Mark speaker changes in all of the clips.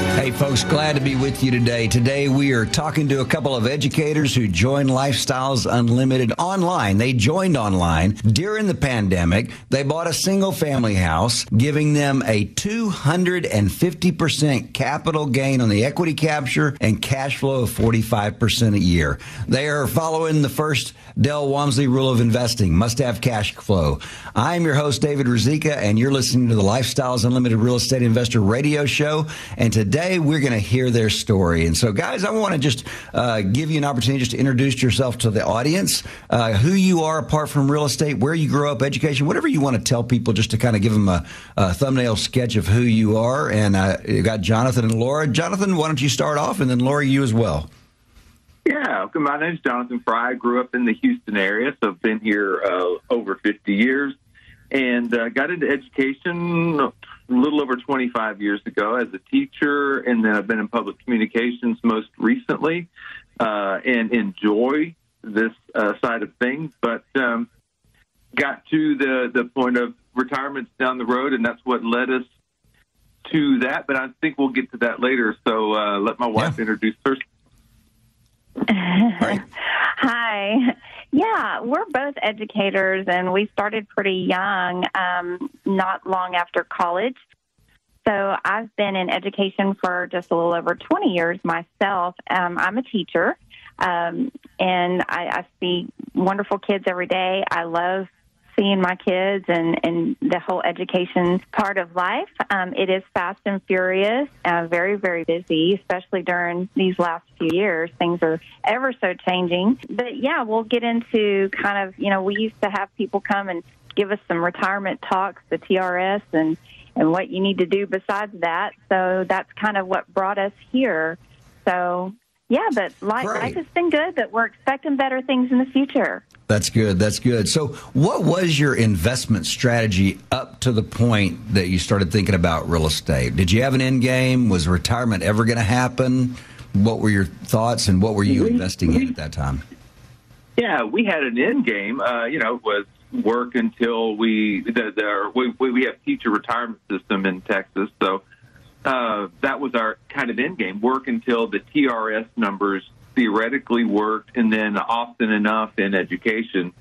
Speaker 1: Hey, folks, glad to be with you today. Today, we are talking to a couple of educators who joined Lifestyles Unlimited online. They joined online during the pandemic. They bought a single family house, giving them a 250% capital gain on the equity capture and cash flow of 45% a year. They are following the first Del Walmsley rule of investing must have cash flow. I'm your host, David Rizika, and you're listening to the Lifestyles Unlimited Real Estate Investor Radio Show. And today, we're going to hear their story. And so, guys, I want to just uh, give you an opportunity just to introduce yourself to the audience, uh, who you are apart from real estate, where you grew up, education, whatever you want to tell people, just to kind of give them a, a thumbnail sketch of who you are. And uh, you got Jonathan and Laura. Jonathan, why don't you start off, and then Laura, you as well.
Speaker 2: Yeah, my name is Jonathan Fry. I grew up in the Houston area, so I've been here uh, over 50 years and uh, got into education a little over 25 years ago as a teacher, and then I've been in public communications most recently, uh, and enjoy this uh, side of things. But um, got to the the point of retirements down the road, and that's what led us to that. But I think we'll get to that later. So uh, let my wife yeah. introduce herself.
Speaker 3: Hi. Yeah, we're both educators, and we started pretty young, um, not long after college. So I've been in education for just a little over 20 years myself. Um, I'm a teacher, um, and I, I see wonderful kids every day. I love seeing my kids and, and the whole education part of life. Um, it is fast and furious, uh, very, very busy, especially during these last few years. Things are ever so changing. But yeah, we'll get into kind of, you know, we used to have people come and give us some retirement talks, the TRS, and, and what you need to do besides that. So that's kind of what brought us here. So yeah, but life, life has been good, but we're expecting better things in the future.
Speaker 1: That's good. That's good. So, what was your investment strategy up to the point that you started thinking about real estate? Did you have an end game? Was retirement ever going to happen? What were your thoughts, and what were you investing in at that time?
Speaker 2: Yeah, we had an end game. Uh, you know, was work until we the, the we, we have teacher retirement system in Texas, so uh, that was our kind of end game. Work until the TRS numbers theoretically worked, and then often enough in education,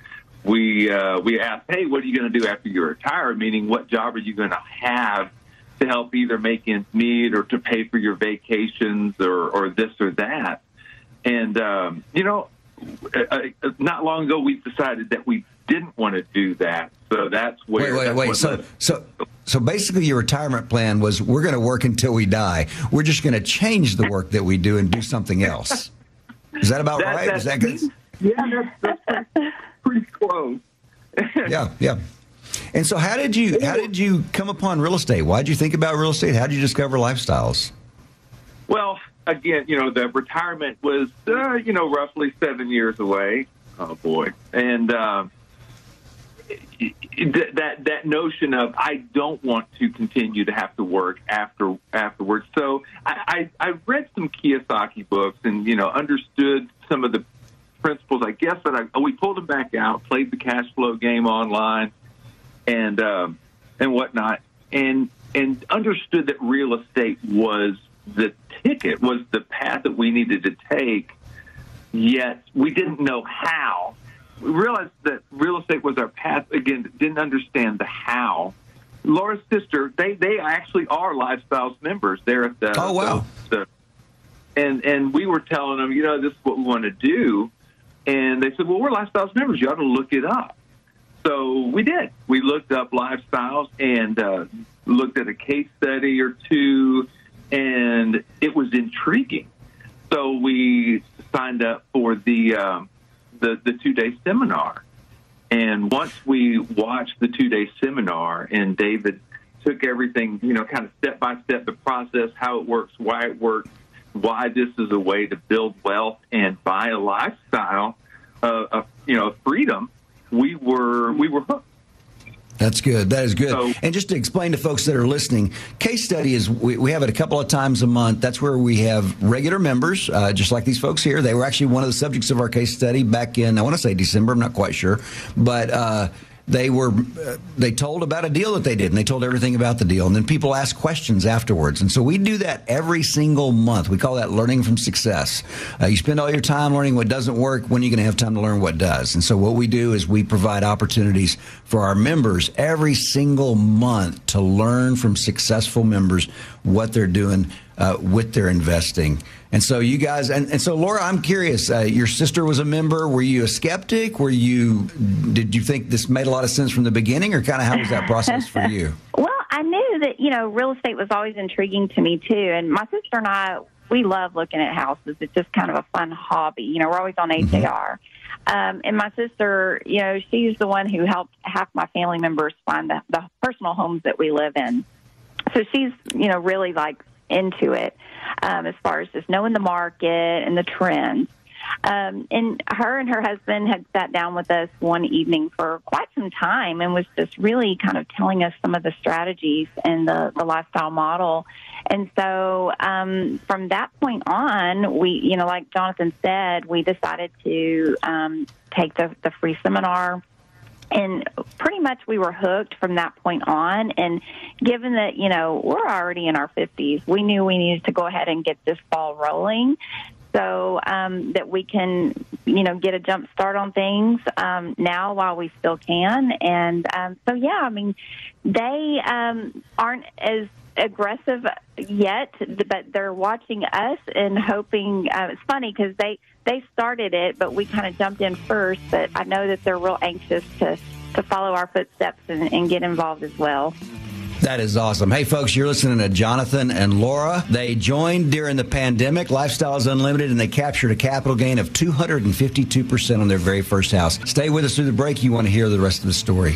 Speaker 2: we uh, we asked, "Hey, what are you going to do after you retire?" Meaning, what job are you going to have to help either make ends meet or to pay for your vacations or or this or that? And um, you know, uh, uh, not long ago, we decided that we didn't want to do that. So that's where.
Speaker 1: Wait, wait, wait. So, so, So basically, your retirement plan was we're going to work until we die. We're just going to change the work that we do and do something else. Is that about
Speaker 2: That-
Speaker 1: right? Is that good?
Speaker 2: Yeah, that's, that's pretty, close.
Speaker 1: yeah, yeah. And so, how did you how did you come upon real estate? Why did you think about real estate? How did you discover lifestyles?
Speaker 2: Well, again, you know, the retirement was, uh, you know, roughly seven years away. Oh boy, and um, th- that that notion of I don't want to continue to have to work after afterwards. So I, I, I read some Kiyosaki books and you know understood some of the principles. I guess that I we pulled them back out, played the cash flow game online, and um, and whatnot, and and understood that real estate was the ticket, was the path that we needed to take. Yet we didn't know how. We realized that real estate was our path. Again, didn't understand the how. Laura's sister, they they actually are lifestyles members. They're at the
Speaker 1: Oh, wow.
Speaker 2: the, the and and we were telling them, you know, this is what we want to do, and they said, well, we're lifestyles members. You ought to look it up. So we did. We looked up lifestyles and uh, looked at a case study or two, and it was intriguing. So we signed up for the um, the, the two day seminar. And once we watched the two day seminar, and David took everything, you know, kind of step by step, the process, how it works, why it works, why this is a way to build wealth and buy a lifestyle uh, of, you know, freedom. We were we were hooked.
Speaker 1: That's good. That is good.
Speaker 2: So-
Speaker 1: and just to explain to folks that are listening, case study is we, we have it a couple of times a month. That's where we have regular members, uh, just like these folks here. They were actually one of the subjects of our case study back in I want to say December. I'm not quite sure, but. Uh, they were uh, they told about a deal that they did and they told everything about the deal and then people ask questions afterwards. And so we do that every single month. We call that learning from success. Uh, you spend all your time learning what doesn't work when are you going to have time to learn what does? And so what we do is we provide opportunities for our members every single month to learn from successful members what they're doing uh, with their investing and so you guys, and, and so Laura, I'm curious. Uh, your sister was a member. Were you a skeptic? Were you? Did you think this made a lot of sense from the beginning, or kind of how was that process for you?
Speaker 3: Well, I knew that you know real estate was always intriguing to me too, and my sister and I we love looking at houses. It's just kind of a fun hobby. You know, we're always on HAR. Um, and my sister, you know, she's the one who helped half my family members find the, the personal homes that we live in. So she's, you know, really like into it um, as far as just knowing the market and the trends. Um, and her and her husband had sat down with us one evening for quite some time and was just really kind of telling us some of the strategies and the, the lifestyle model. And so um, from that point on, we, you know, like Jonathan said, we decided to um, take the, the free seminar and pretty much we were hooked from that point on. And given that you know we're already in our 50s we knew we needed to go ahead and get this ball rolling so um, that we can you know get a jump start on things um, now while we still can. And um, so yeah i mean they um, aren't as aggressive yet but they're watching us and hoping uh, it's funny because they they started it but we kind of jumped in first but i know that they're real anxious to to follow our footsteps and, and get involved as well
Speaker 1: That is awesome. Hey, folks, you're listening to Jonathan and Laura. They joined during the pandemic, Lifestyles Unlimited, and they captured a capital gain of 252% on their very first house. Stay with us through the break. You want to hear the rest of the story.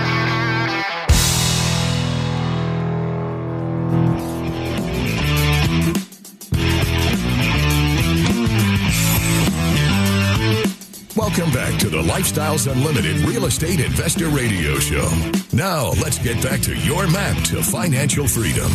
Speaker 4: Welcome back to the Lifestyles Unlimited Real Estate Investor Radio Show. Now, let's get back to your map to financial freedom.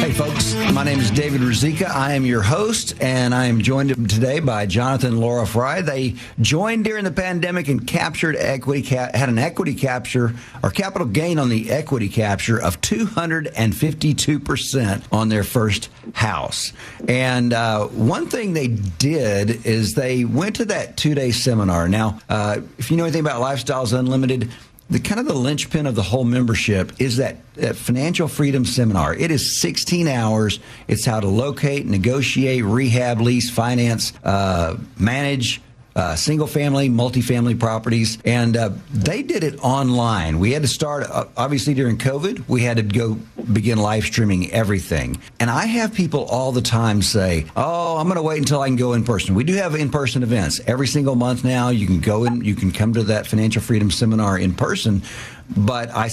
Speaker 1: Hey, folks, my name is David Rizika. I am your host, and I am joined today by Jonathan and Laura Fry. They joined during the pandemic and captured equity, had an equity capture or capital gain on the equity capture of 252% on their first house. And uh, one thing they did is they went to that two day seminar. Now, uh, if you know anything about Lifestyles Unlimited, the kind of the linchpin of the whole membership is that, that financial freedom seminar. It is 16 hours. It's how to locate, negotiate, rehab, lease, finance, uh, manage uh, single family, multifamily properties, and uh, they did it online. We had to start, uh, obviously, during COVID, we had to go begin live streaming everything. And I have people all the time say, Oh, I'm going to wait until I can go in person. We do have in person events every single month now. You can go in, you can come to that financial freedom seminar in person. But I,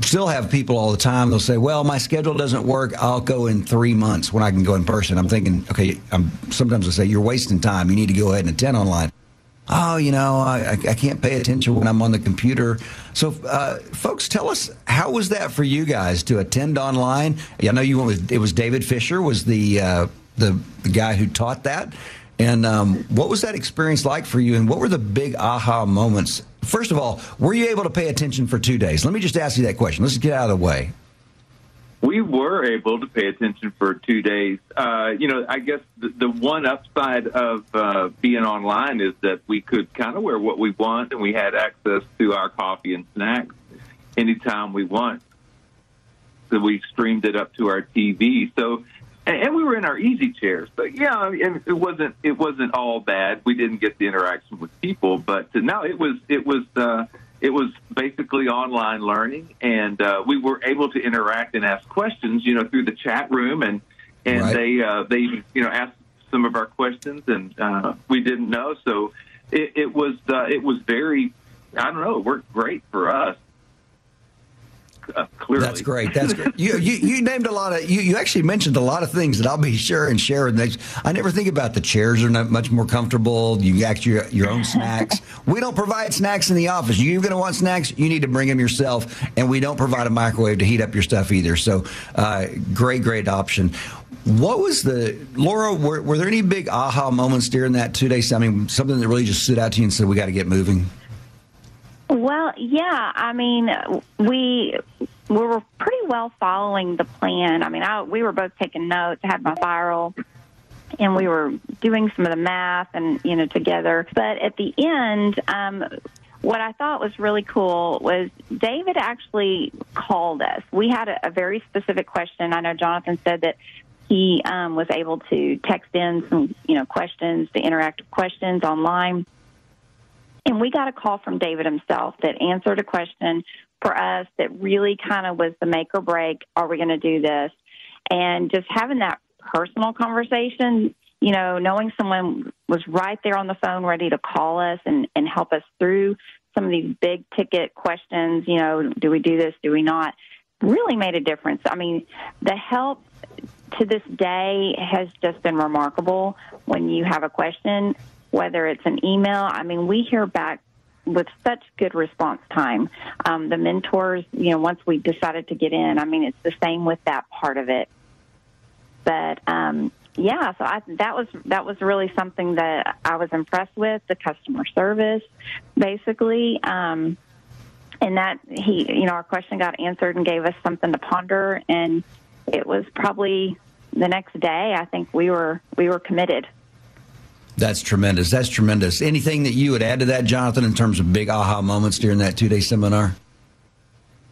Speaker 1: still have people all the time. They'll say, "Well, my schedule doesn't work. I'll go in three months when I can go in person." I'm thinking, okay. I'm, sometimes I say, "You're wasting time. You need to go ahead and attend online." Oh, you know, I, I can't pay attention when I'm on the computer. So, uh, folks, tell us how was that for you guys to attend online? I know you went with it was David Fisher was the uh, the, the guy who taught that. And um, what was that experience like for you? And what were the big aha moments? First of all, were you able to pay attention for two days? Let me just ask you that question. Let's get out of the way.
Speaker 2: We were able to pay attention for two days. Uh, you know, I guess the, the one upside of uh, being online is that we could kind of wear what we want, and we had access to our coffee and snacks anytime we want. So we streamed it up to our TV. So and, and we were in our easy chairs. But yeah, and it wasn't it wasn't all bad. We didn't get the interaction with people, but no, it was it was. Uh, it was basically online learning, and uh, we were able to interact and ask questions, you know, through the chat room, and and right. they uh, they you know asked some of our questions, and uh, we didn't know, so it, it was uh, it was very I don't know, it worked great for us. Uh, clearly.
Speaker 1: That's great. That's great. you, you, you named a lot of you, you actually mentioned a lot of things that I'll be sure and share. Next, I never think about the chairs are not much more comfortable. You got your your own snacks. we don't provide snacks in the office. You're going to want snacks. You need to bring them yourself, and we don't provide a microwave to heat up your stuff either. So, uh, great, great option. What was the Laura? Were, were there any big aha moments during that two days? I mean, something that really just stood out to you and said, "We got to get moving."
Speaker 3: Well, yeah. I mean, we we were pretty well following the plan. I mean, I, we were both taking notes. I had my viral, and we were doing some of the math and you know together. But at the end, um, what I thought was really cool was David actually called us. We had a, a very specific question. I know Jonathan said that he um, was able to text in some you know questions, the interactive questions online. And we got a call from David himself that answered a question for us that really kind of was the make or break. Are we going to do this? And just having that personal conversation, you know, knowing someone was right there on the phone ready to call us and, and help us through some of these big ticket questions, you know, do we do this? Do we not? Really made a difference. I mean, the help to this day has just been remarkable when you have a question whether it's an email. I mean, we hear back with such good response time. Um, the mentors, you know, once we decided to get in, I mean, it's the same with that part of it. But um, yeah, so I, that was that was really something that I was impressed with the customer service, basically, um, and that he, you know, our question got answered and gave us something to ponder, and it was probably the next day. I think we were we were committed.
Speaker 1: That's tremendous. That's tremendous. Anything that you would add to that, Jonathan, in terms of big aha moments during that two day seminar?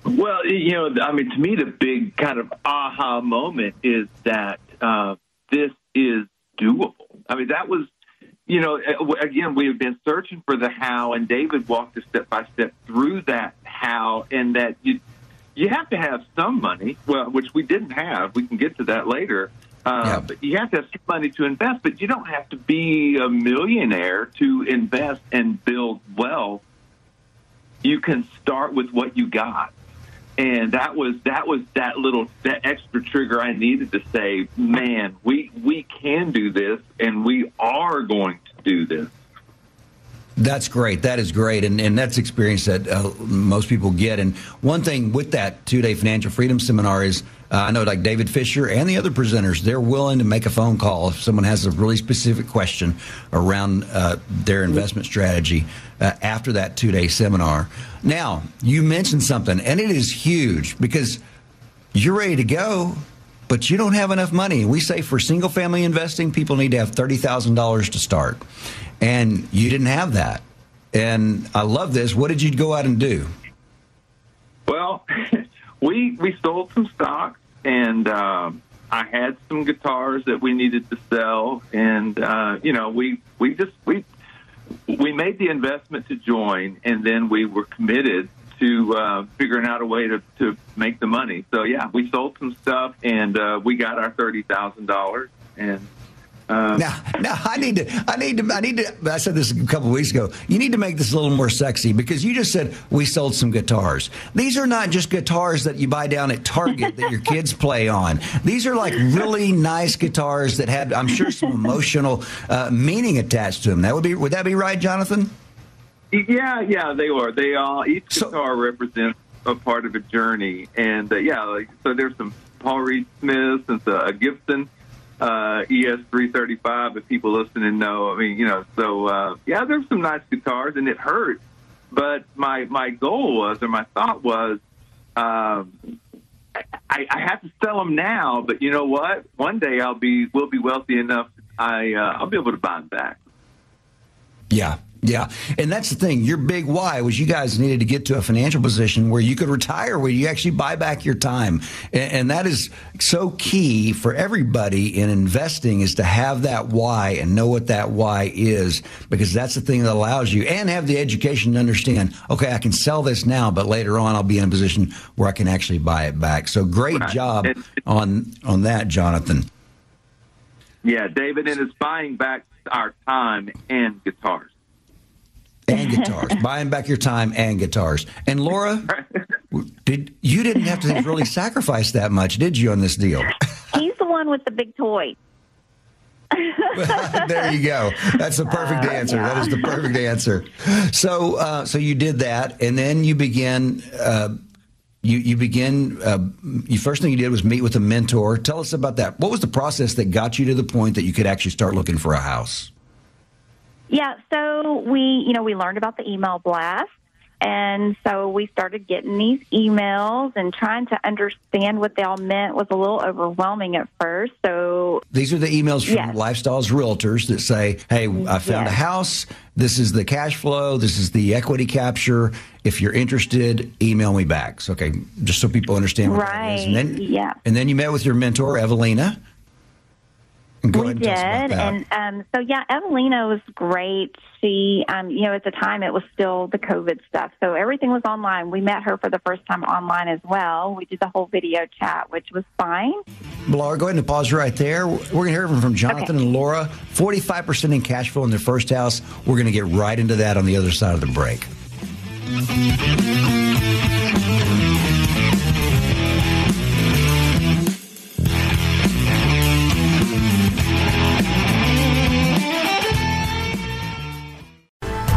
Speaker 2: Well, you know, I mean, to me, the big kind of aha moment is that uh, this is doable. I mean, that was, you know, again, we have been searching for the how, and David walked us step by step through that how, and that you you have to have some money, well, which we didn't have. We can get to that later. Uh, yeah. But you have to have some money to invest, but you don't have to be a millionaire to invest and build wealth. You can start with what you got and that was that was that little that extra trigger I needed to say, man, we we can do this, and we are going to do this.
Speaker 1: That's great. That is great, and and that's experience that uh, most people get. And one thing with that two day financial freedom seminar is uh, I know like David Fisher and the other presenters, they're willing to make a phone call if someone has a really specific question around uh, their investment strategy uh, after that two day seminar. Now you mentioned something, and it is huge because you're ready to go but you don't have enough money. We say for single family investing, people need to have $30,000 to start and you didn't have that. And I love this. What did you go out and do?
Speaker 2: Well, we we sold some stock, and uh, I had some guitars that we needed to sell, and uh, you know we we just we we made the investment to join, and then we were committed to uh, figuring out a way to, to make the money. So yeah, we sold some stuff, and uh, we got our thirty thousand dollars, and
Speaker 1: uh, now, now I need to, I need to, I need to. I said this a couple weeks ago. You need to make this a little more sexy because you just said we sold some guitars. These are not just guitars that you buy down at Target that your kids play on. These are like really nice guitars that had, I'm sure, some emotional uh, meaning attached to them. That would be, would that be right, Jonathan?
Speaker 2: Yeah, yeah, they are. They all each so, guitar represents a part of a journey, and uh, yeah, like, so there's some Paul Reed Smiths and a Gibson uh, ES335 if people listening know. I mean, you know, so uh, yeah, there's some nice guitars and it hurt. But my my goal was, or my thought was, um, I, I have to sell them now. But you know what? One day I'll be will be wealthy enough. I uh, I'll be able to buy them back.
Speaker 1: Yeah, yeah, and that's the thing. Your big why was you guys needed to get to a financial position where you could retire, where you actually buy back your time, and, and, that is so key for everybody in investing is to have that why and know what that why is, because that's the thing that allows you and have the education to understand. Okay, I can sell this now, but later on I'll be in a position where I can actually buy it back. So great right. job on on that, Jonathan.
Speaker 2: Yeah, David, and it's buying back our time and guitars
Speaker 1: and guitars, buying back your time and guitars. And Laura, did you didn't have to really sacrifice that much, did you, on this deal?
Speaker 3: He's the one with the big toy.
Speaker 1: there you go. That's the perfect uh, answer. Yeah. That is the perfect answer. So, uh, so you did that, and then you begin. Uh, you you begin. Uh, you first thing you did was meet with a mentor. Tell us about that. What was the process that got you to the point that you could actually start looking for a house?
Speaker 3: Yeah, so we, you know, we learned about the email blast. And so we started getting these emails and trying to understand what they all meant was a little overwhelming at first. So
Speaker 1: these are the emails from yes. Lifestyles Realtors that say, Hey, I found yes. a house. This is the cash flow. This is the equity capture. If you're interested, email me back. So, okay, just so people understand what
Speaker 3: right.
Speaker 1: that is. And then,
Speaker 3: yeah.
Speaker 1: and then you met with your mentor, Evelina.
Speaker 3: Go we did, and um, so yeah, Evelina was great. She, um, you know, at the time it was still the COVID stuff, so everything was online. We met her for the first time online as well. We did the whole video chat, which was fine.
Speaker 1: Laura, go ahead and pause right there. We're going to hear from Jonathan okay. and Laura. Forty-five percent in cash flow in their first house. We're going to get right into that on the other side of the break.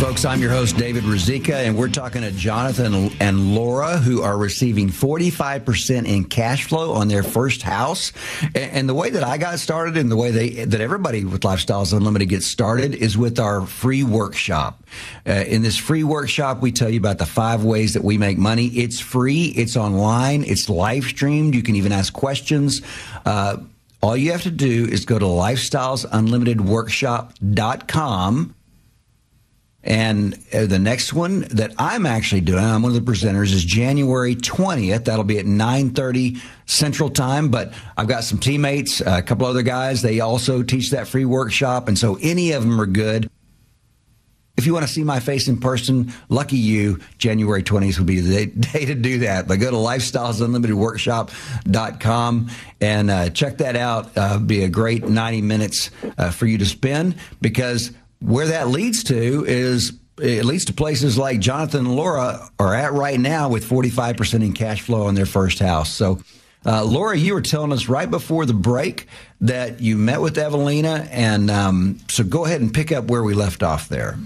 Speaker 1: Folks, I'm your host, David Rizika, and we're talking to Jonathan and Laura, who are receiving 45% in cash flow on their first house. And the way that I got started and the way they, that everybody with Lifestyles Unlimited gets started is with our free workshop. Uh, in this free workshop, we tell you about the five ways that we make money. It's free, it's online, it's live streamed. You can even ask questions. Uh, all you have to do is go to lifestylesunlimitedworkshop.com and uh, the next one that I'm actually doing, I'm one of the presenters, is January 20th. That'll be at 9:30 Central Time. But I've got some teammates, a couple other guys. They also teach that free workshop, and so any of them are good. If you want to see my face in person, lucky you, January 20th will be the day, to do that. But go to lifestylesunlimitedworkshop.com and uh, check that out. Uh, be a great 90 minutes uh, for you to spend because where that leads to is it leads to places like Jonathan and Laura are at right now with 45% in cash flow on their first house. So, uh, Laura, you were telling us right before the break that you met with Evelina, and um, so go ahead and pick up where we left off there.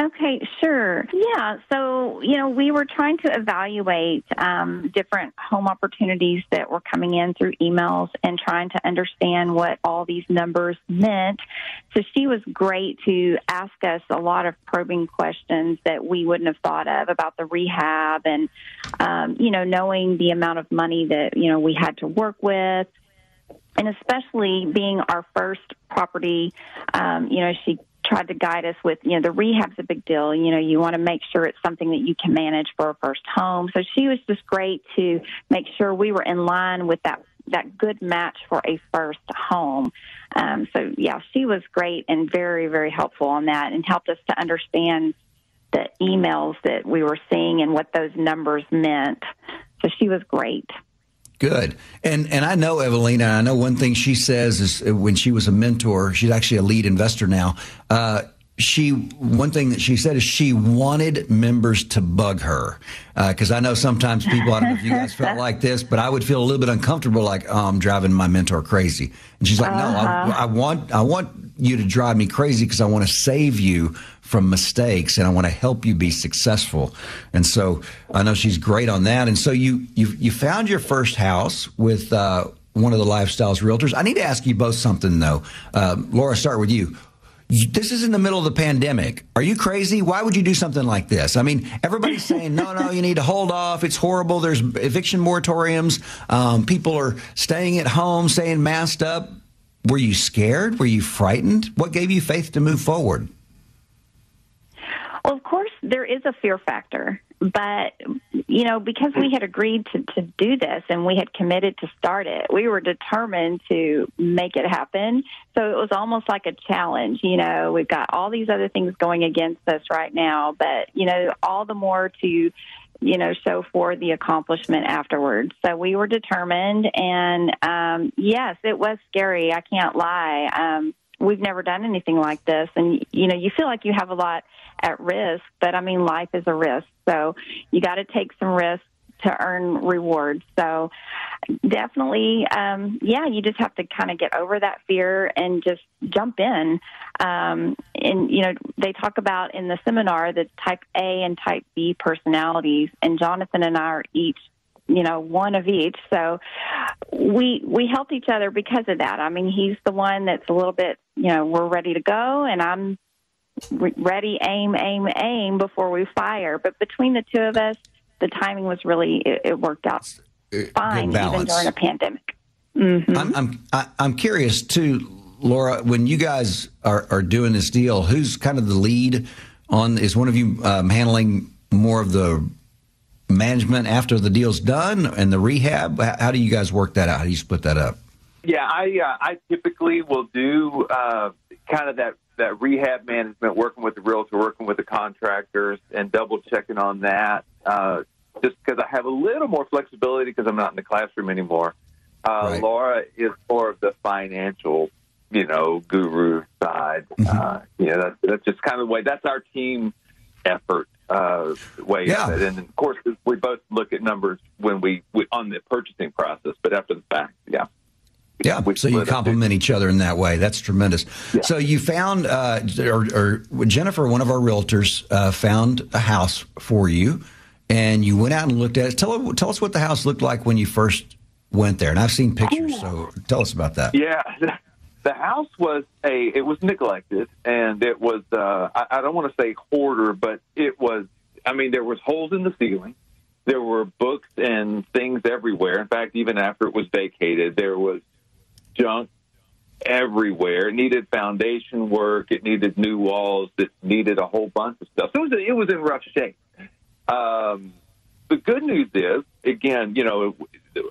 Speaker 3: Okay, sure. Yeah, so, you know, we were trying to evaluate um, different home opportunities that were coming in through emails and trying to understand what all these numbers meant. So she was great to ask us a lot of probing questions that we wouldn't have thought of about the rehab and, um, you know, knowing the amount of money that, you know, we had to work with and especially being our first property, um, you know, she tried to guide us with, you know, the rehab's a big deal. You know, you want to make sure it's something that you can manage for a first home. So she was just great to make sure we were in line with that that good match for a first home. Um, so yeah, she was great and very very helpful on that, and helped us to understand the emails that we were seeing and what those numbers meant. So she was great.
Speaker 1: Good. And and I know Evelina. I know one thing she says is uh, when she was a mentor, she's actually a lead investor now. Uh, she one thing that she said is she wanted members to bug her because uh, I know sometimes people. I don't know if you guys felt like this, but I would feel a little bit uncomfortable, like oh, I'm driving my mentor crazy. And she's like, uh-huh. no, I, uh-huh. I want I want you to drive me crazy because I want to save you from mistakes and I want to help you be successful. And so I know she's great on that. And so you you you found your first house with uh, one of the lifestyles realtors. I need to ask you both something though. Uh, Laura, start with you. This is in the middle of the pandemic. Are you crazy? Why would you do something like this? I mean, everybody's saying, no, no, you need to hold off. It's horrible. There's eviction moratoriums. Um, people are staying at home, staying masked up. Were you scared? Were you frightened? What gave you faith to move forward?
Speaker 3: Well, of course, there is a fear factor, but you know, because we had agreed to, to do this and we had committed to start it, we were determined to make it happen. So it was almost like a challenge. You know, we've got all these other things going against us right now, but you know, all the more to you know, show for the accomplishment afterwards. So we were determined, and um, yes, it was scary. I can't lie. Um, we've never done anything like this, and you know, you feel like you have a lot at risk, but I mean, life is a risk. So you got to take some risks to earn rewards. So definitely, um, yeah, you just have to kind of get over that fear and just jump in. Um, and, you know, they talk about in the seminar the type A and type B personalities, and Jonathan and I are each you know one of each so we we help each other because of that i mean he's the one that's a little bit you know we're ready to go and i'm ready, aim, aim, aim before we fire. But between the two of us, the timing was really it, it worked out fine, even during a pandemic.
Speaker 1: Mm-hmm. I'm I'm I'm curious too, Laura. When you guys are are doing this deal, who's kind of the lead on? Is one of you um, handling more of the management after the deal's done and the rehab? How do you guys work that out? How do you split that up?
Speaker 2: Yeah, I uh, I typically will do uh, kind of that that rehab management, working with the realtor, working with the contractors, and double checking on that. Uh, just because I have a little more flexibility because I'm not in the classroom anymore. Uh, right. Laura is more of the financial, you know, guru side. Mm-hmm. Uh, you know, that's, that's just kind of the way. That's our team effort uh, way
Speaker 1: Yeah.
Speaker 2: And of course, we both look at numbers when we, we on the purchasing process, but after the fact, yeah.
Speaker 1: Yeah,
Speaker 2: We
Speaker 1: so you complement each other in that way. That's tremendous. So you found, uh, or, or Jennifer, one of our realtors, uh, found a house for you, and you went out and looked at it. Tell tell us what the house looked like when you first went there. And I've seen pictures, so tell us about that.
Speaker 2: Yeah, the house was a it was neglected, and it was uh, I, I don't want to say hoarder, but it was. I mean, there was holes in the ceiling. There were books and things everywhere. In fact, even after it was vacated, there was junk everywhere. It needed foundation work. It needed new walls. It needed a whole bunch of stuff. It was it was in rough shape. Um, the good news is, again, you know,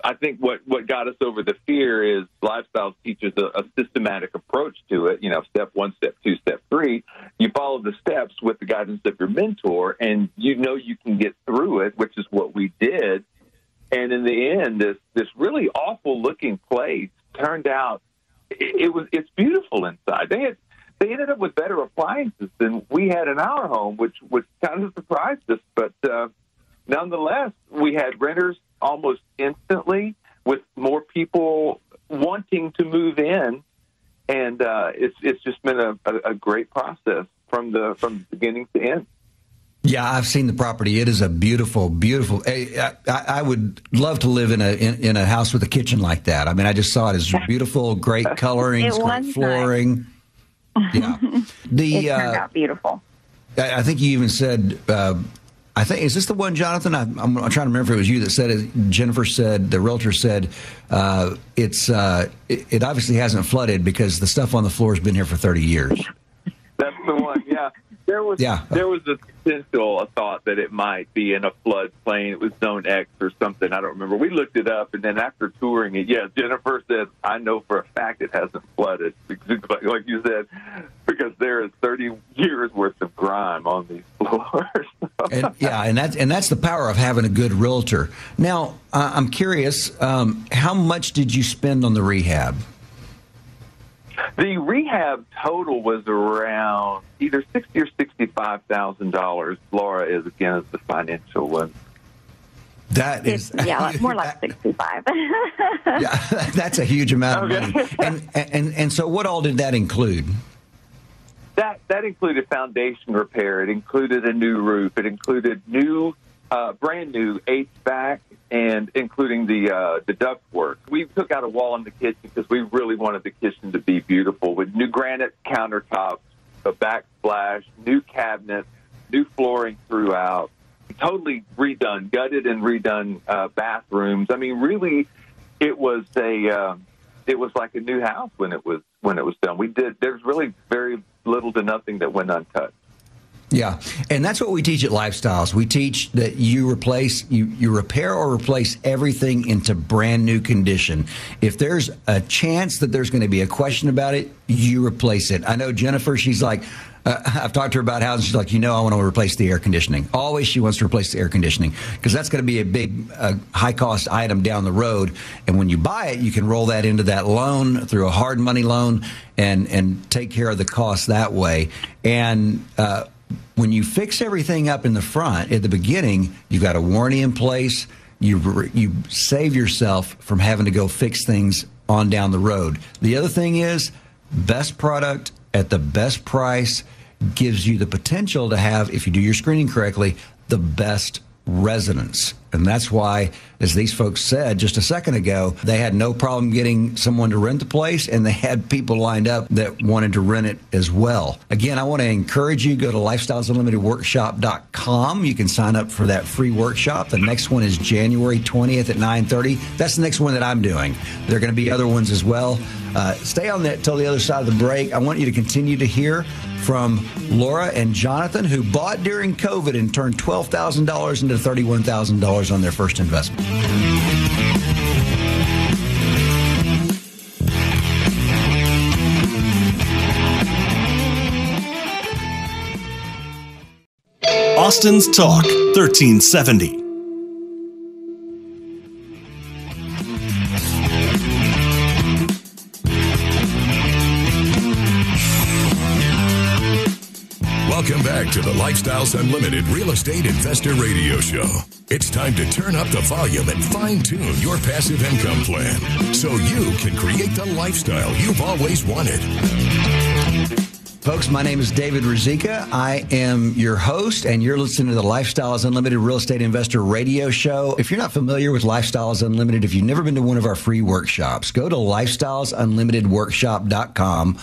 Speaker 2: I think what what got us over the fear is Lifestyles teaches a, a systematic approach to it. You know, step one, step two, step three. You follow the steps with the guidance of your mentor, and you know you can get through it, which is what we did. And in the end, this this really awful looking place turned out it, it was it's beautiful inside. They had they ended up with better appliances than we had in our home, which which kind of surprised us. But uh, nonetheless, we had renters almost instantly, with more people wanting to move in, and uh, it's it's just been a, a, a great process from the from beginning to end.
Speaker 1: Yeah, I've seen the property. It is a beautiful, beautiful. I, I, I would love to live in a in, in a house with a kitchen like that. I mean, I just saw it as beautiful, great coloring,
Speaker 3: It
Speaker 1: great
Speaker 3: was nice.
Speaker 1: flooring. Yeah,
Speaker 3: It
Speaker 1: the
Speaker 3: turned
Speaker 1: uh,
Speaker 3: out beautiful.
Speaker 1: I I think you even said. Uh, I think is this the one, Jonathan? I, I'm, I'm trying to remember if it was you that said it. Jennifer said the realtor said uh, it's uh, it, it obviously hasn't flooded because the stuff on the floor has been here for 30 years.
Speaker 2: That's the one. Yeah, there was
Speaker 1: Yeah.
Speaker 2: there was a potential a thought that it might be in a floodplain. It was Zone X or something. I don't remember. We looked it up, and then after touring it, yeah, Jennifer said, "I know for a fact it hasn't flooded." Like like you said, because there is 30 years worth of grime on these floors.
Speaker 1: and, yeah, and that's and that's the power of having a good realtor. Now, uh, I'm curious, um, how much did you spend on the rehab?
Speaker 2: The rehab total was around either sixty or sixty-five thousand dollars. Laura is again is the financial one.
Speaker 1: That is,
Speaker 3: It's, yeah, more like 65.
Speaker 1: yeah, that's a huge amount of
Speaker 2: Okay.
Speaker 1: money. And, and and so, what all did that include?
Speaker 2: That that included foundation repair. It included a new roof. It included new, uh, brand new HVAC, and including the uh, the duct work. We took out a wall in the kitchen because we really wanted the kitchen to be beautiful with new granite countertops, a backsplash, new cabinets, new flooring throughout. Totally redone, gutted and redone uh, bathrooms. I mean, really, it was a um, it was like a new house when it was when it was done. We did. There's really very little to nothing that went untouched.
Speaker 1: Yeah, and that's what we teach at Lifestyles. We teach that you replace, you, you repair or replace everything into brand new condition. If there's a chance that there's going to be a question about it, you replace it. I know Jennifer, she's like, uh, I've talked to her about houses. She's like, you know, I want to replace the air conditioning. Always, she wants to replace the air conditioning because that's going to be a big, uh, high cost item down the road. And when you buy it, you can roll that into that loan through a hard money loan and and take care of the cost that way. And uh, when you fix everything up in the front at the beginning, you've got a warranty in place. You you save yourself from having to go fix things on down the road. The other thing is, best product at the best price gives you the potential to have, if you do your screening correctly, the best residents. And that's why, as these folks said just a second ago, they had no problem getting someone to rent the place and they had people lined up that wanted to rent it as well. Again, I want to encourage you go to lifestylesunlimitedworkshop.com. You can sign up for that free workshop. The next one is January 20th at 9:30. That's the next one that I'm doing. There are going to be other ones as well. Uh, stay on that till the other side of the break. I want you to continue to hear from Laura and Jonathan, who bought during COVID and turned $12,000 into $31,000 on their first investment.
Speaker 5: Austin's Talk 1370.
Speaker 4: Lifestyles Unlimited Real Estate Investor Radio Show. It's time to turn up the volume and fine tune your passive income plan so you can create the lifestyle you've always wanted.
Speaker 1: Folks, my name is David Rizika. I am your host, and you're listening to the Lifestyles Unlimited Real Estate Investor Radio Show. If you're not familiar with Lifestyles Unlimited, if you've never been to one of our free workshops, go to lifestylesunlimitedworkshop.com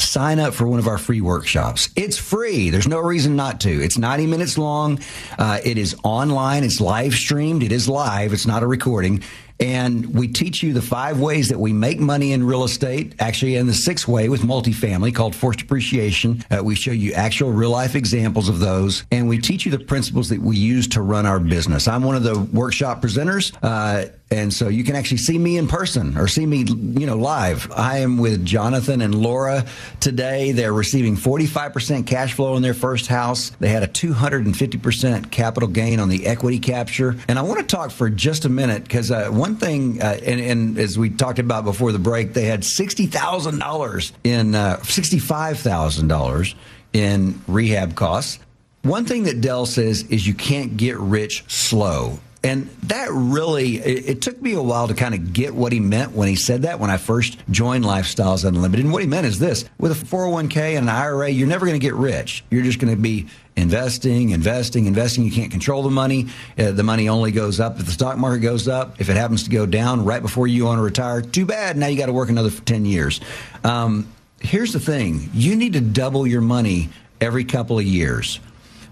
Speaker 1: sign up for one of our free workshops. It's free. There's no reason not to. It's 90 minutes long. Uh, it is online. It's live streamed. It is live. It's not a recording. And we teach you the five ways that we make money in real estate, actually, in the sixth way with multifamily called forced appreciation. Uh, we show you actual real life examples of those, and we teach you the principles that we use to run our business. I'm one of the workshop presenters. Uh, and so you can actually see me in person or see me, you know, live. I am with Jonathan and Laura today. They're receiving 45% cash flow in their first house. They had a 250% capital gain on the equity capture. And I want to talk for just a minute because uh, one thing, uh, and, and, as we talked about before the break, they had $60,000 in, uh, $65,000 in rehab costs. One thing that Del says is you can't get rich slow. And that really, it, it, took me a while to kind of get what he meant when he said that when I first joined Lifestyles Unlimited. And what he meant is this with a 401k and an IRA, you're never going to get rich. You're just going to be investing, investing, investing. You can't control the money. Uh, the money only goes up if the stock market goes up. If it happens to go down right before you want to retire, too bad. Now you got to work another 10 years. Um, here's the thing you need to double your money every couple of years.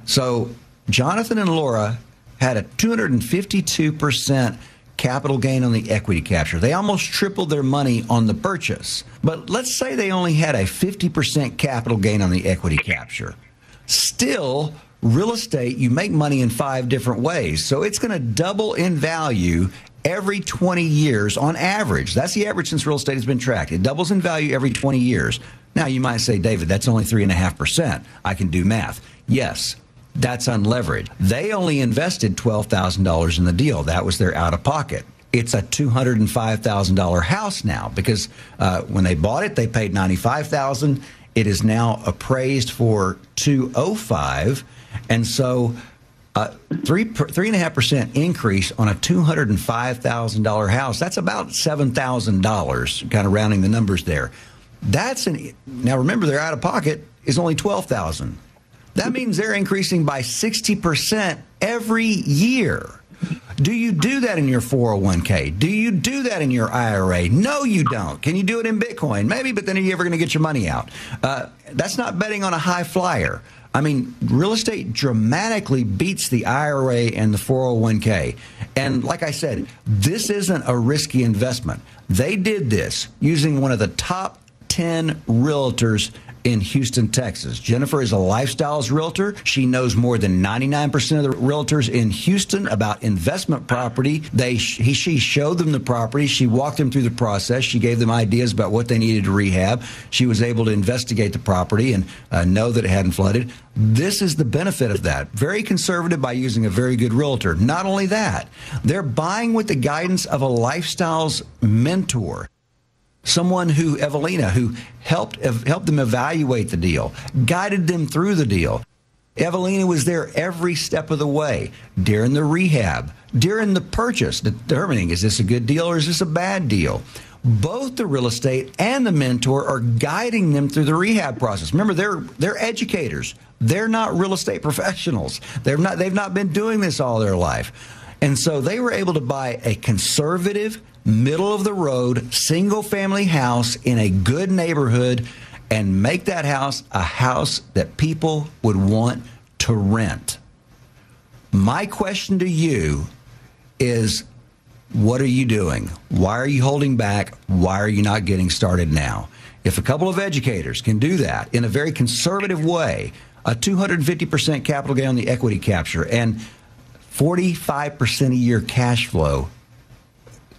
Speaker 1: So, Jonathan and Laura had a 252% capital gain on the equity capture. They almost tripled their money on the purchase. But let's say they only had a 50% capital gain on the equity capture. Still, real estate, you make money in five different ways. So it's going to double in value every 20 years on average. That's the average since real estate has been tracked. It doubles in value every 20 years. Now, you might say, David, that's only 3.5%. I can do math. Yes, that's unleveraged. They only invested $12,000 in the deal. That was their out of pocket. It's a $205,000 house now because uh, when they bought it, they paid 95000 It is now appraised for 205 And so uh, three three and a half percent increase on a two hundred and five thousand dollar house. That's about seven thousand dollars, kind of rounding the numbers there. That's an now remember their out of pocket is only twelve thousand. That means they're increasing by 60% every year. Do you do that in your 401k? Do you do that in your IRA? No, you don't. Can you do it in Bitcoin? Maybe, but then are you ever going to get your money out? Uh, that's not betting on a high flyer. I mean, real estate dramatically beats the IRA and the 401k. And like I said, this isn't a risky investment. They did this using one of the top 10 realtors in Houston, Texas. Jennifer is a lifestyles realtor. She knows more than 99% of the realtors in Houston about investment property. They he, she showed them the property. She walked them through the process. She gave them ideas about what they needed to rehab. She was able to investigate the property and uh, know that it hadn't flooded. This is the benefit of that. Very conservative by using a very good realtor. Not only that, they're buying with the guidance of a lifestyles mentor someone who Evelina who helped helped them evaluate the deal, guided them through the deal. Evelina was there every step of the way during the rehab, during the purchase, determining is this a good deal or is this a bad deal. Both the real estate and the mentor are guiding them through the rehab process. Remember, they're they're educators. They're not real estate professionals. They've not they've not been doing this all their life. And so they were able to buy a conservative, middle of the road, single family house in a good neighborhood and make that house a house that people would want to rent. My question to you is what are you doing? Why are you holding back? Why are you not getting started now? If a couple of educators can do that in a very conservative way, a 250% capital gain on the equity capture and 45% a year cash flow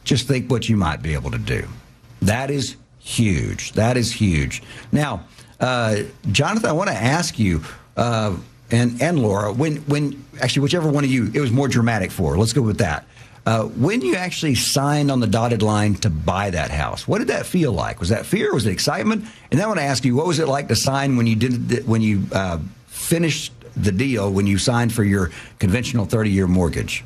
Speaker 1: just think what you might be able to do. That is huge. That is huge. Now, uh, Jonathan, I want to ask you. Uh, and and Laura, when when actually whichever one of you it was more dramatic for. Let's go with that. Uh, when you actually signed on the dotted line to buy that house, what did that feel like? Was that fear? Was it excitement? And then I want to ask you, what was it like to sign when you did when you uh, finished the deal when you signed for your conventional 30 year mortgage?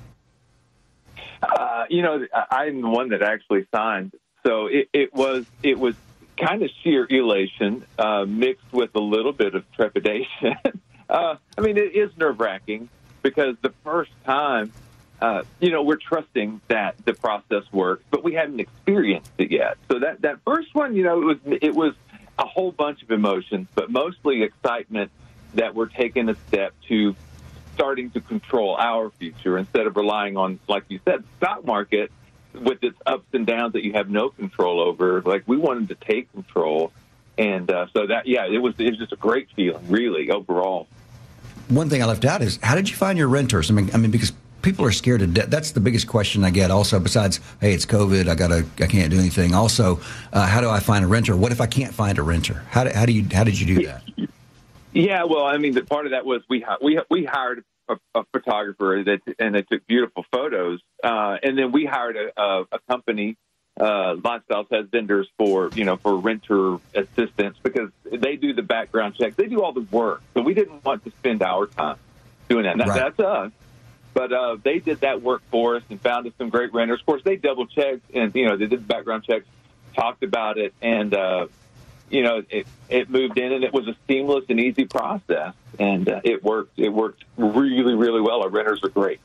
Speaker 2: You know, I'm the one that actually signed, so it, it was it was kind of sheer elation uh, mixed with a little bit of trepidation. uh, I mean, it is nerve wracking because the first time, uh, you know, we're trusting that the process works, but we haven't experienced it yet. So that that first one, you know, it was it was a whole bunch of emotions, but mostly excitement that we're taking a step to starting to control our future instead of relying on, like you said, stock market with its ups and downs that you have no control over. Like we wanted to take control, and uh, so that yeah, it was it was just a great feeling, really overall.
Speaker 1: One thing I left out is how did you find your renters? I mean, I mean because people are scared to death. That's the biggest question I get. Also, besides, hey, it's COVID, I gotta, I can't do anything. Also, uh, how do I find a renter? What if I can't find a renter? How, do, how do you, how did you do that?
Speaker 2: Yeah, well, I mean, the part of that was we we we hired a, a photographer that and they took beautiful photos, uh, and then we hired a, a, a company. Uh, Lifestyles has vendors for you know for renter assistance because they do the background checks. They do all the work, so we didn't want to spend our time doing that. that
Speaker 1: Right.
Speaker 2: That's us. But uh, they did that work for us and found us some great renters. Of course, they double checked and you know they did the background checks, talked about it, and uh, you know it, it moved in and it was a seamless and easy process, and uh, it worked. It worked really, really well. Our renters are great.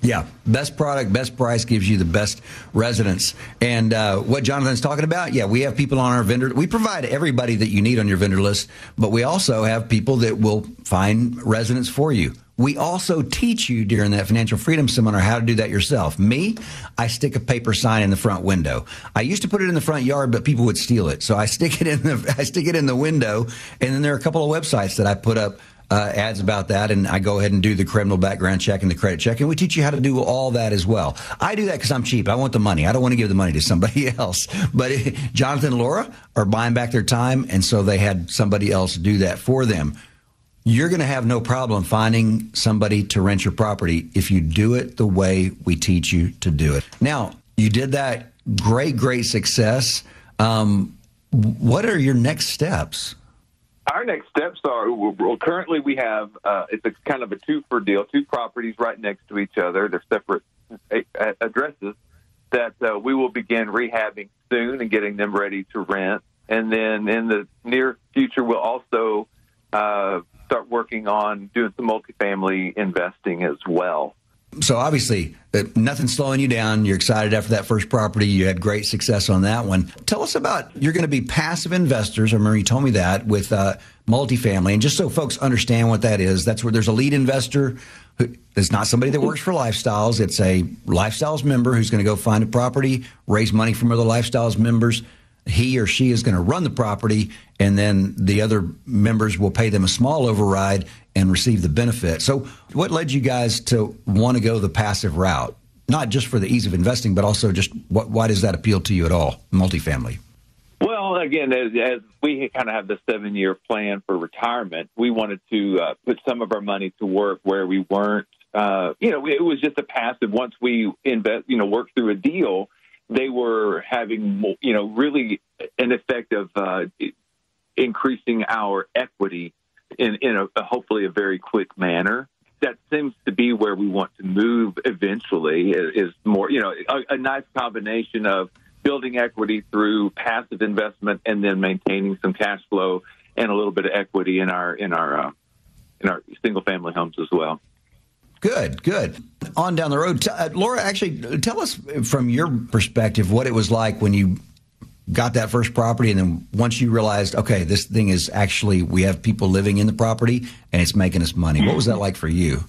Speaker 1: Yeah, best product, best price gives you the best residence. And uh, what Jonathan's talking about, yeah, we have people on our vendor. We provide everybody that you need on your vendor list, but we also have people that will find residence for you. We also teach you during that financial freedom seminar how to do that yourself. Me, I stick a paper sign in the front window. I used to put it in the front yard, but people would steal it, so I stick it in the I stick it in the window. And then there are a couple of websites that I put up uh, ads about that, and I go ahead and do the criminal background check and the credit check, and we teach you how to do all that as well. I do that because I'm cheap. I want the money. I don't want to give the money to somebody else. But Jonathan and Laura are buying back their time, and so they had somebody else do that for them. You're going to have no problem finding somebody to rent your property if you do it the way we teach you to do it. Now, you did that. Great, great success. Um, what are your next steps?
Speaker 2: Our next steps are well, currently we have uh, it's a kind of a two for deal, two properties right next to each other. They're separate addresses that uh, we will begin rehabbing soon and getting them ready to rent. And then in the near future, we'll also uh, start working on doing some multifamily investing as well.
Speaker 1: So obviously, uh, nothing's slowing you down. You're excited after that first property. You had great success on that one. Tell us about you're going to be passive investors. I remember you told me that with uh, multifamily, and just so folks understand what that is, that's where there's a lead investor. Who, it's not somebody that works for Lifestyles. It's a Lifestyles member who's going to go find a property, raise money from other Lifestyles members. He or she is going to run the property, and then the other members will pay them a small override and receive the benefit. So, what led you guys to want to go the passive route? Not just for the ease of investing, but also just what, why does that appeal to you at all? Multifamily.
Speaker 2: Well, again, as, as we kind of have the seven year plan for retirement, we wanted to uh, put some of our money to work where we weren't, uh, you know, it was just a passive. Once we invest, you know, work through a deal, they were having, you know, really an effect of uh, increasing our equity in, in a, hopefully a very quick manner. That seems to be where we want to move eventually. Is more, you know, a, a nice combination of building equity through passive investment and then maintaining some cash flow and a little bit of equity in our in our uh, in our single family homes as well.
Speaker 1: Good, good. On down the road, T- uh, Laura, actually, tell us from your perspective what it was like when you got that first property, and then once you realized, okay, this thing is actually we have people living in the property and it's making us money. What was that like for you?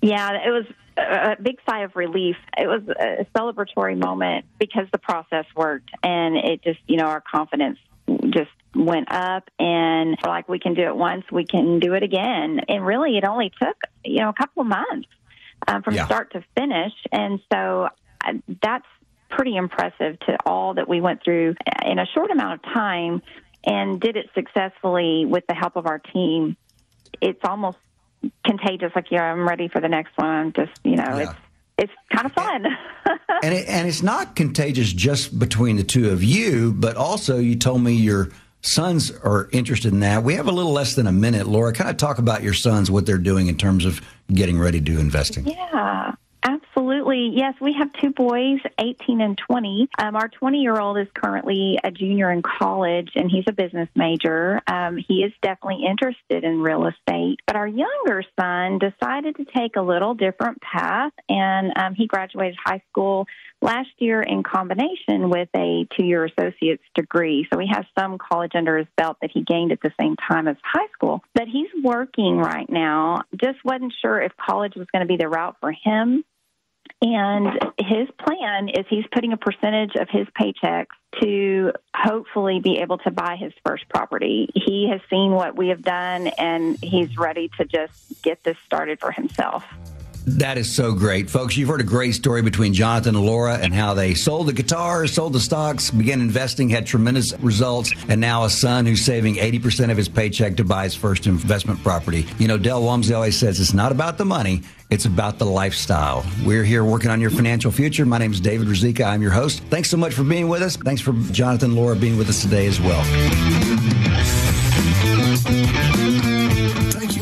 Speaker 3: Yeah, it was a a big sigh of relief. It was a celebratory moment because the process worked and it just, you know, our confidence just went up and like we can do it once, we can do it again. And really it only took, you know, a couple of months um, from
Speaker 1: Yeah.
Speaker 3: start to finish. And so uh, that's pretty impressive to all that we went through in a short amount of time and did it successfully with the help of our team. It's almost contagious. Like, yeah, I'm ready for the next one. Just, you know,
Speaker 1: Yeah.
Speaker 3: it's it's kind of fun.
Speaker 1: and it, and it's not contagious just between the two of you, but also you told me your sons are interested in that. We have a little less than a minute. Laura, kind of talk about your sons, what they're doing in terms of getting ready to do investing.
Speaker 3: Yeah. Absolutely. Yes, we have two boys, 18 and 20. Um, our 20 year old is currently a junior in college and he's a business major. Um, he is definitely interested in real estate. But our younger son decided to take a little different path and um, he graduated high school last year in combination with a two year associate's degree. So he has some college under his belt that he gained at the same time as high school. But he's working right now, just wasn't sure if college was going to be the route for him. And his plan is he's putting a percentage of his paychecks to hopefully be able to buy his first property. He has seen what we have done and he's ready to just get this started for himself.
Speaker 1: That is so great. Folks, you've heard a great story between Jonathan and Laura and how they sold the guitars, sold the stocks, began investing, had tremendous results, and now a son who's saving 80% of his paycheck to buy his first investment property. You know, Del Walmsley always says it's not about the money, it's about the lifestyle. We're here working on your financial future. My name is David Rizika. I'm your host. Thanks so much for being with us. Thanks for Jonathan and Laura being with us today as well.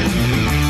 Speaker 6: The